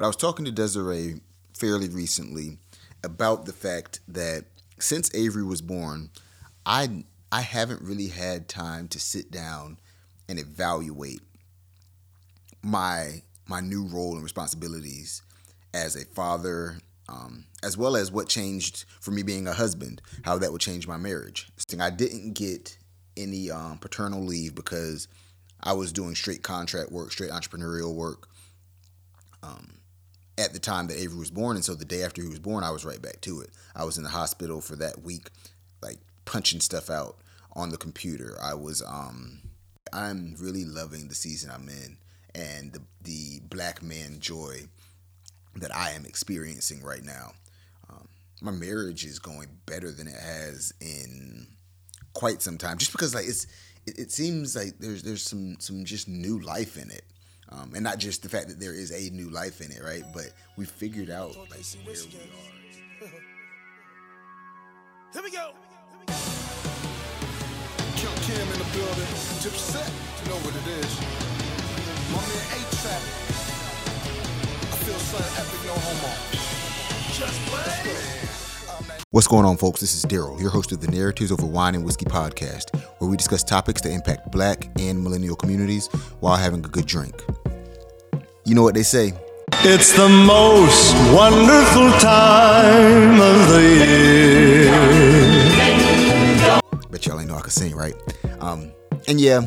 But I was talking to Desiree fairly recently about the fact that since Avery was born, I I haven't really had time to sit down and evaluate my my new role and responsibilities as a father, um, as well as what changed for me being a husband, how that would change my marriage. I didn't get any um, paternal leave because I was doing straight contract work, straight entrepreneurial work at the time that Avery was born. And so the day after he was born, I was right back to it. I was in the hospital for that week, like punching stuff out on the computer. I was, um, I'm really loving the season I'm in and the, the black man joy that I am experiencing right now. Um, my marriage is going better than it has in quite some time, just because like it's it, it seems like there's there's some some just new life in it. Um, and not just the fact that there is a new life in it, right? But we figured out like where we are. Here we go. Kim Kim in the building. Tip set. You know what it is. My man A-Trap. I feel something epic, no homo. Just play. What's going on, folks? This is Daryl, your host of the Narratives Over Wine and Whiskey podcast, where we discuss topics that impact black and millennial communities while having a good drink. You know what they say? It's the most wonderful time of the year. Bet y'all ain't know I could sing, right? Um, and yeah,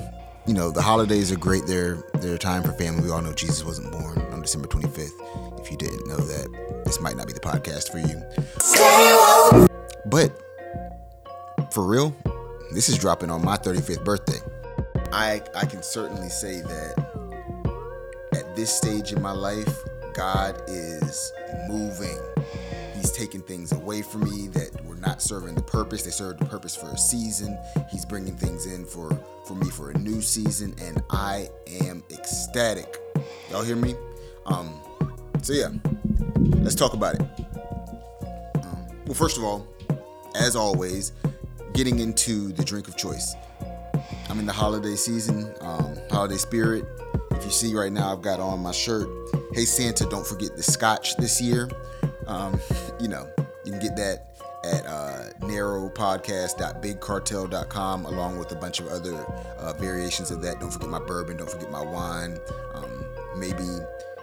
you know, the holidays are great. They're, they're a time for family. We all know Jesus wasn't born on December 25th. If you didn't know that, this might not be the podcast for you. But for real, this is dropping on my 35th birthday. I I can certainly say that this stage in my life, God is moving. He's taking things away from me that were not serving the purpose. They served the purpose for a season. He's bringing things in for for me for a new season, and I am ecstatic. Y'all hear me? Um, so yeah, let's talk about it. Um, well, first of all, as always, getting into the drink of choice. I'm in the holiday season, um, holiday spirit. If you see right now, I've got on my shirt. Hey Santa, don't forget the scotch this year. Um, you know, you can get that at uh, narrowpodcast.bigcartel.com along with a bunch of other uh, variations of that. Don't forget my bourbon. Don't forget my wine. Um, maybe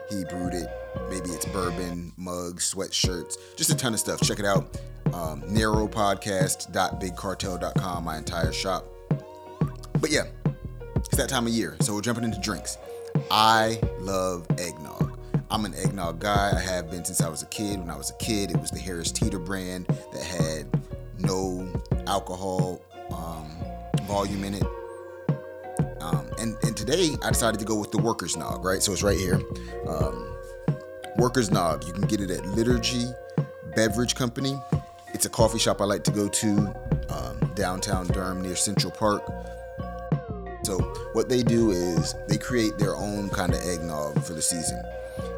he brewed it. Maybe it's bourbon, mugs, sweatshirts, just a ton of stuff. Check it out. Um, narrowpodcast.bigcartel.com, my entire shop. But yeah, it's that time of year. So we're jumping into drinks. I love eggnog. I'm an eggnog guy. I have been since I was a kid. When I was a kid, it was the Harris Teeter brand that had no alcohol um, volume in it. Um, and, and today I decided to go with the Workers Nog, right? So it's right here. Um, Workers Nog. You can get it at Liturgy Beverage Company. It's a coffee shop I like to go to um, downtown Durham near Central Park. So what they do is they create their own kind of eggnog for the season.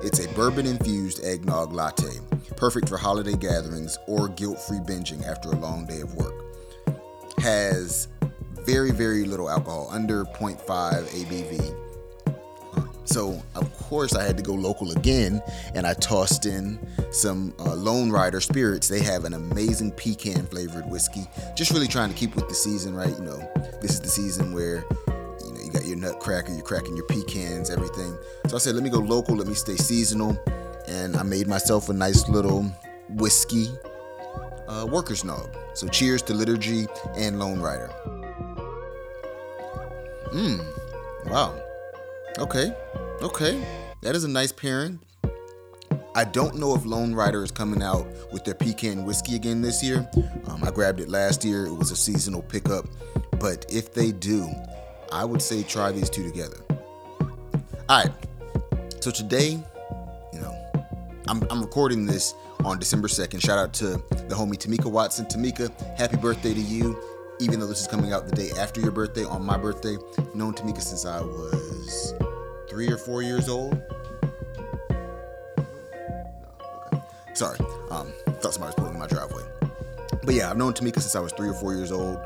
It's a bourbon infused eggnog latte, perfect for holiday gatherings or guilt free binging after a long day of work. Has very, very little alcohol, under 0.5 ABV. So, of course, I had to go local again and I tossed in some uh, Lonerider spirits. They have an amazing pecan flavored whiskey. Just really trying to keep with the season, right? You know, this is the season where you got your nutcracker, you're cracking your pecans, everything. So I said, let me go local, let me stay seasonal. And I made myself a nice little whiskey uh, workers nog. So cheers to Liturgy and Lonerider. Mmm. Wow. Okay. Okay. That is a nice pairing. I don't know if Lonerider is coming out with their pecan whiskey again this year. Um, I grabbed it last year. It was a seasonal pickup. But if they do, I would say try these two together. All right. So today, you know, I'm, I'm recording this on December 2nd. Shout out to the homie Tamika Watson. Tamika, happy birthday to you even though this is coming out the day after your birthday, on my birthday, known Tamika since I was three or four years old. Sorry, um, thought somebody was pulling in my driveway. But yeah, I've known Tamika since I was three or four years old.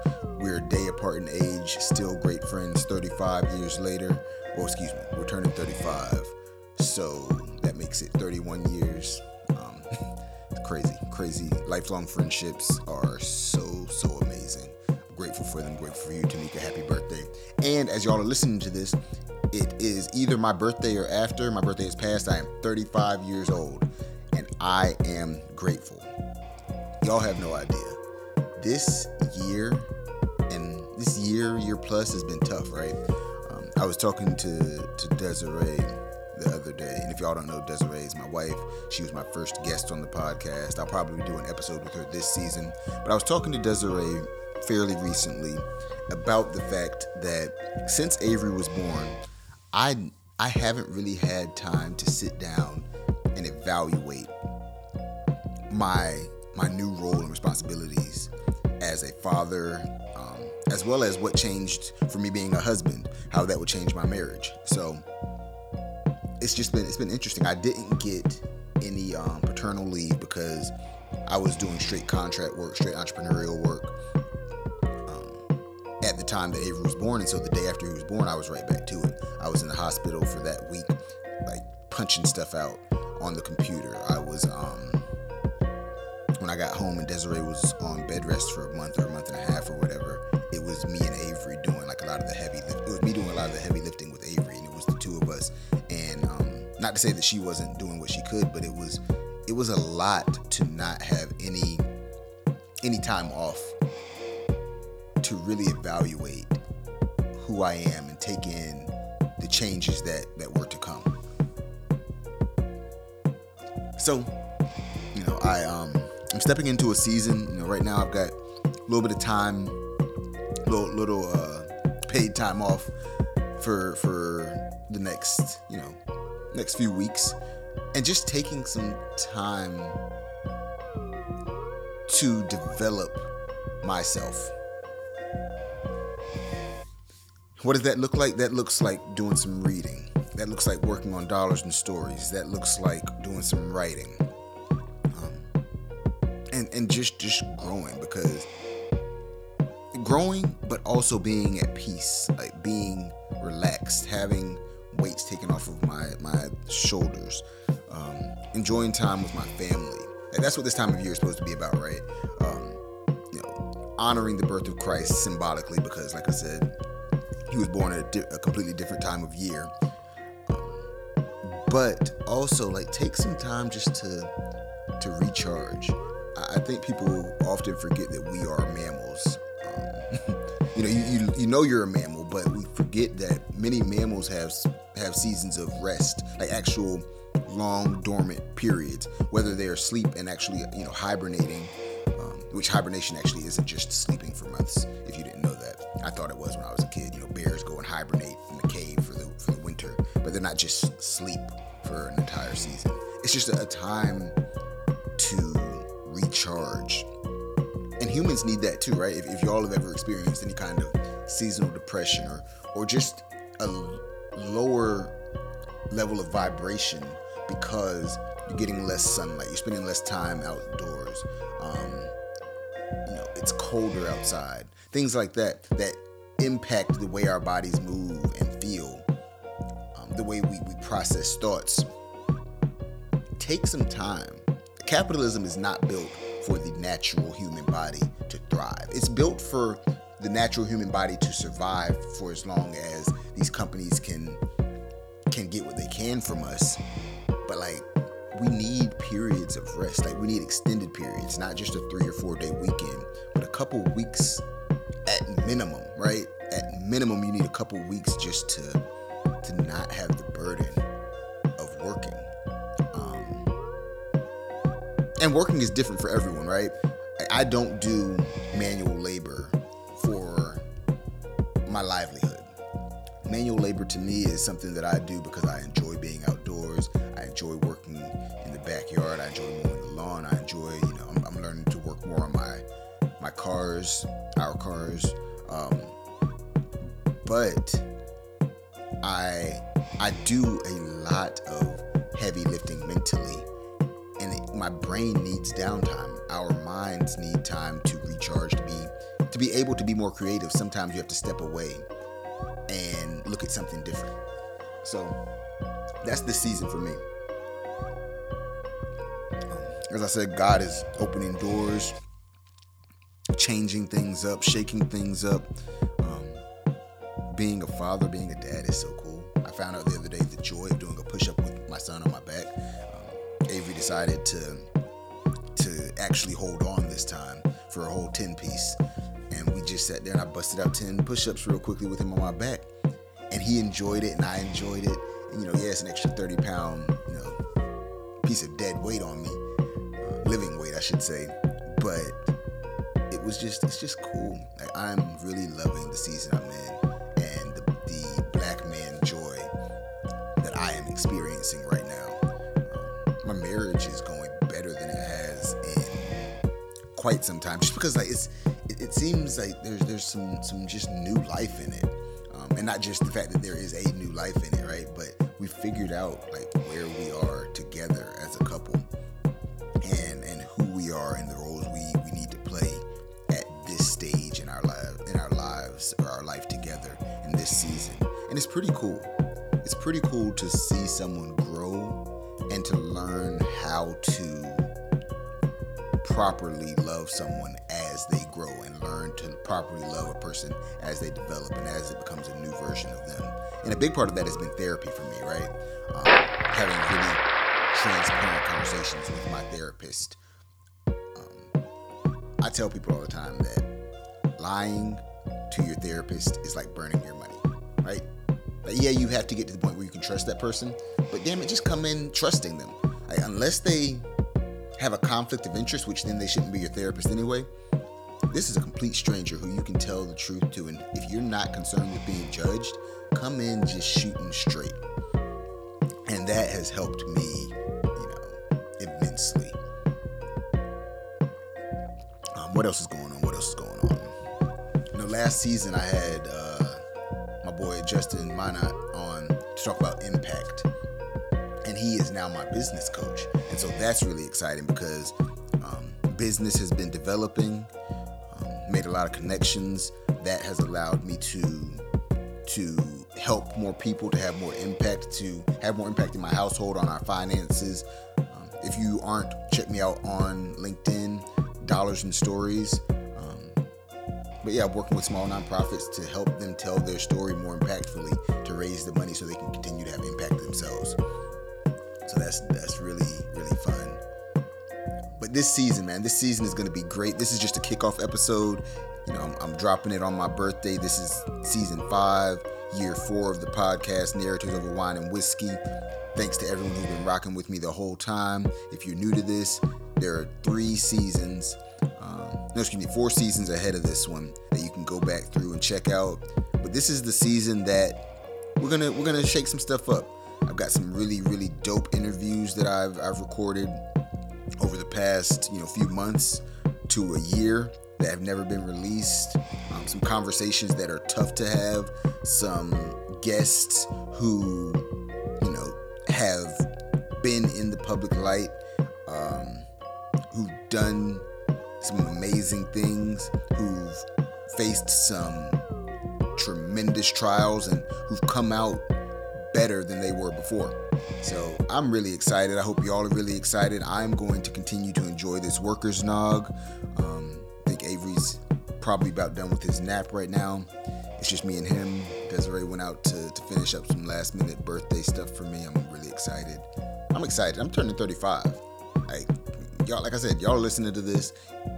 We're a day apart in age, still great friends 35 years later. Well, excuse me, we're turning 35. So that makes it 31 years. Um, crazy, crazy. Lifelong friendships are so, so amazing. Grateful for them. Grateful for you, Tamika. Happy birthday. And as y'all are listening to this, it is either my birthday or after. My birthday is past. I am 35 years old, and I am grateful. Y'all have no idea. This year and this year, year plus has been tough, right? Um, I was talking to to Desiree the other day, and if y'all don't know, Desiree is my wife. She was my first guest on the podcast. I'll probably do an episode with her this season. But I was talking to Desiree fairly recently about the fact that since Avery was born, I I haven't really had time to sit down and evaluate my my new role and responsibilities as a father, um, as well as what changed for me being a husband, how that would change my marriage. So it's just been it's been interesting. I didn't get any um, paternal leave because I was doing straight contract work, straight entrepreneurial work um, at the time that Avery was born, and so the day after he was born, I was right back to it. I was in the hospital for that week, like punching stuff out on the computer. I was um, when I got home and Desiree was on bed rest for a month or a month and a half or whatever, it was me and Avery doing like a lot of the heavy lift. It was me doing a lot of the heavy lifting with Avery, and it was the two of us. And um, not to say that she wasn't doing what she could, but it was it was a lot to not have any any time off to really evaluate who I am and take in the changes that that were to come. So, you know, I um I'm stepping into a season. You know, right now I've got a little bit of time, little little uh, paid time off for for the next you know next few weeks, and just taking some time to develop myself. What does that look like? That looks like doing some reading. That looks like working on dollars and stories. That looks like doing some writing and and just just growing because growing but also being at peace like being relaxed having weights taken off of my my shoulders um, enjoying time with my family. Like that's what this time of year is supposed to be about right? Um, you know honoring the birth of christ symbolically because like i said he was born at a, di- a completely different time of year. Um, but also like take some time just to to recharge I think people often forget that we are mammals. Um, you know, you, you you know you're a mammal, but we forget that many mammals have have seasons of rest, like actual long dormant periods, whether they're asleep and actually you know hibernating. Um, which hibernation actually isn't just sleeping for months. If you didn't know that, I thought it was when I was a kid. You know, bears go and hibernate in the cave for the for the winter, but they're not just sleep for an entire season. It's just a, a time to recharge. And humans need that too, right? If, if y'all have ever experienced any kind of seasonal depression or or just a lower level of vibration because you're getting less sunlight, you're spending less time outdoors. Um, you know, it's colder outside. Things like that that impact the way our bodies move and feel, um, the way we, we process thoughts. Take some time capitalism is not built for the natural human body to thrive. It's built for the natural human body to survive for as long as these companies can can get what they can from us. But like we need periods of rest. Like we need extended periods, not just a 3 or 4 day weekend, but a couple weeks at minimum, right? At minimum you need a couple weeks just to to not have the burden and working is different for everyone, right? I don't do manual labor for my livelihood. Manual labor to me is something that I do because I enjoy being outdoors. I enjoy working in the backyard. I enjoy mowing the lawn. I enjoy, you know, I'm, I'm learning to work more on my my cars, our cars. Um, but I I do a lot of heavy lifting mentally my brain needs downtime. Our minds need time to recharge to be to be able to be more creative. Sometimes you have to step away and look at something different. So that's the season for me. as I said, God is opening doors, changing things up, shaking things up. Um, being a father, being a dad is so cool. I found out the other day the joy of doing a push up with my son on my back. Avery decided to to actually hold on this time for a whole 10 piece. And we just sat there and I busted out 10 push ups real quickly with him on my back. And he enjoyed it and I enjoyed it. And, you know, yeah, it's an extra 30 pound, you know, piece of dead weight on me, uh, living weight, I should say. But it was just, it's just cool. Like, I'm really loving the season I'm in and the, the black man joy that I am experiencing right quite some time, just because like it's it, it seems like there's there's some some just new life in it, um, and not just the fact that there is a new life in it, right? But we figured out like where we are together as a couple, and and who we are and the roles we we need to play at this stage in our life in our lives or our life together in this season, and it's pretty cool. It's pretty cool to see someone grow and to learn how to properly love someone as they grow and learn to properly love a person as they develop and as it becomes a new version of them. And a big part of that has been therapy for me, right? Um, having really transparent conversations with my therapist. Um, I tell people all the time that lying to your therapist is like burning your money, right? Like, yeah, you have to get to the point where you can trust that person, but damn it, just come in trusting them. Like, unless they have a conflict of interest, which then they shouldn't be your therapist anyway. This is a complete stranger who you can tell the truth to, and if you're not concerned with being judged, come in just shooting straight. And that has helped me, you know, immensely. Um, what else is going on? What else is going on? You know, last season I had uh, my boy Justin Minot on to talk about impact and he is now my business coach. And so that's really exciting because um, business has been developing, um, made a lot of connections. That has allowed me to to help more people, to have more impact, to have more impact in my household, on our finances. Um, if you aren't, check me out on LinkedIn, Dollars and Stories. Um, but yeah, working with small nonprofits to help them tell their story more impactfully to raise the money so they can continue to have impact themselves. That's that's really really fun. But this season, man, this season is going to be great. This is just a kickoff episode. You know, I'm, I'm dropping it on my birthday. This is season five, year four of the podcast, Narratives Over Wine and Whiskey. Thanks to everyone who's been rocking with me the whole time. If you're new to this, there are three seasons. Um, no, excuse me, four seasons ahead of this one that you can go back through and check out. But this is the season that we're gonna we're gonna shake some stuff up. I've got some really, really dope interviews that I've, I've recorded over the past, you know, few months to a year that have never been released. Um, some conversations that are tough to have. Some guests who, you know, have been in the public light, um, who've done some amazing things, who've faced some tremendous trials, and who've come out better than they were before. So I'm really excited. I hope y'all are really excited. I'm going to continue to enjoy this workers nog. Um, I think Avery's probably about done with his nap right now. It's just me and him. Desiree went out to, to finish up some last minute birthday stuff for me. I'm really excited. I'm excited. I'm turning 35. Like y'all, like I said, y'all listening to this,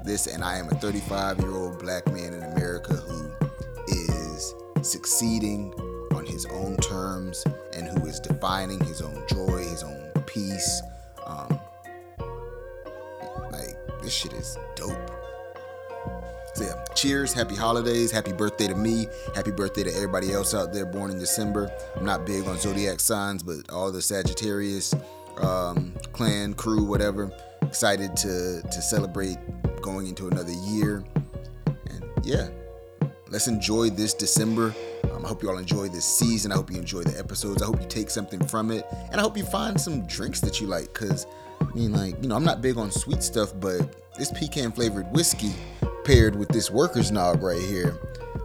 this, and I am a 35 year old black man in America who is succeeding his own terms and who is defining his own joy, his own peace. Um, like this shit is dope. So yeah, cheers, happy holidays, happy birthday to me, happy birthday to everybody else out there born in December. I'm not big on zodiac signs, but all the Sagittarius um, clan, crew, whatever, excited to to celebrate going into another year. And yeah, let's enjoy this December. Um, I hope you all enjoy this season. I hope you enjoy the episodes. I hope you take something from it, and I hope you find some drinks that you like. Cause I mean, like you know, I'm not big on sweet stuff, but this pecan flavored whiskey paired with this workers nog right here,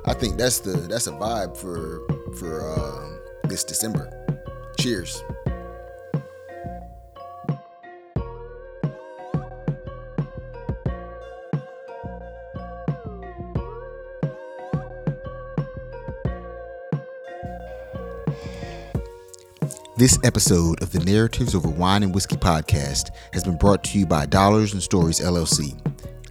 I think that's the that's a vibe for for uh, this December. Cheers. This episode of the Narratives Over Wine and Whiskey podcast has been brought to you by Dollars and Stories LLC,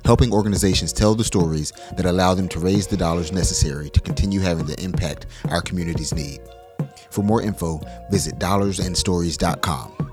helping organizations tell the stories that allow them to raise the dollars necessary to continue having the impact our communities need. For more info, visit dollarsandstories.com.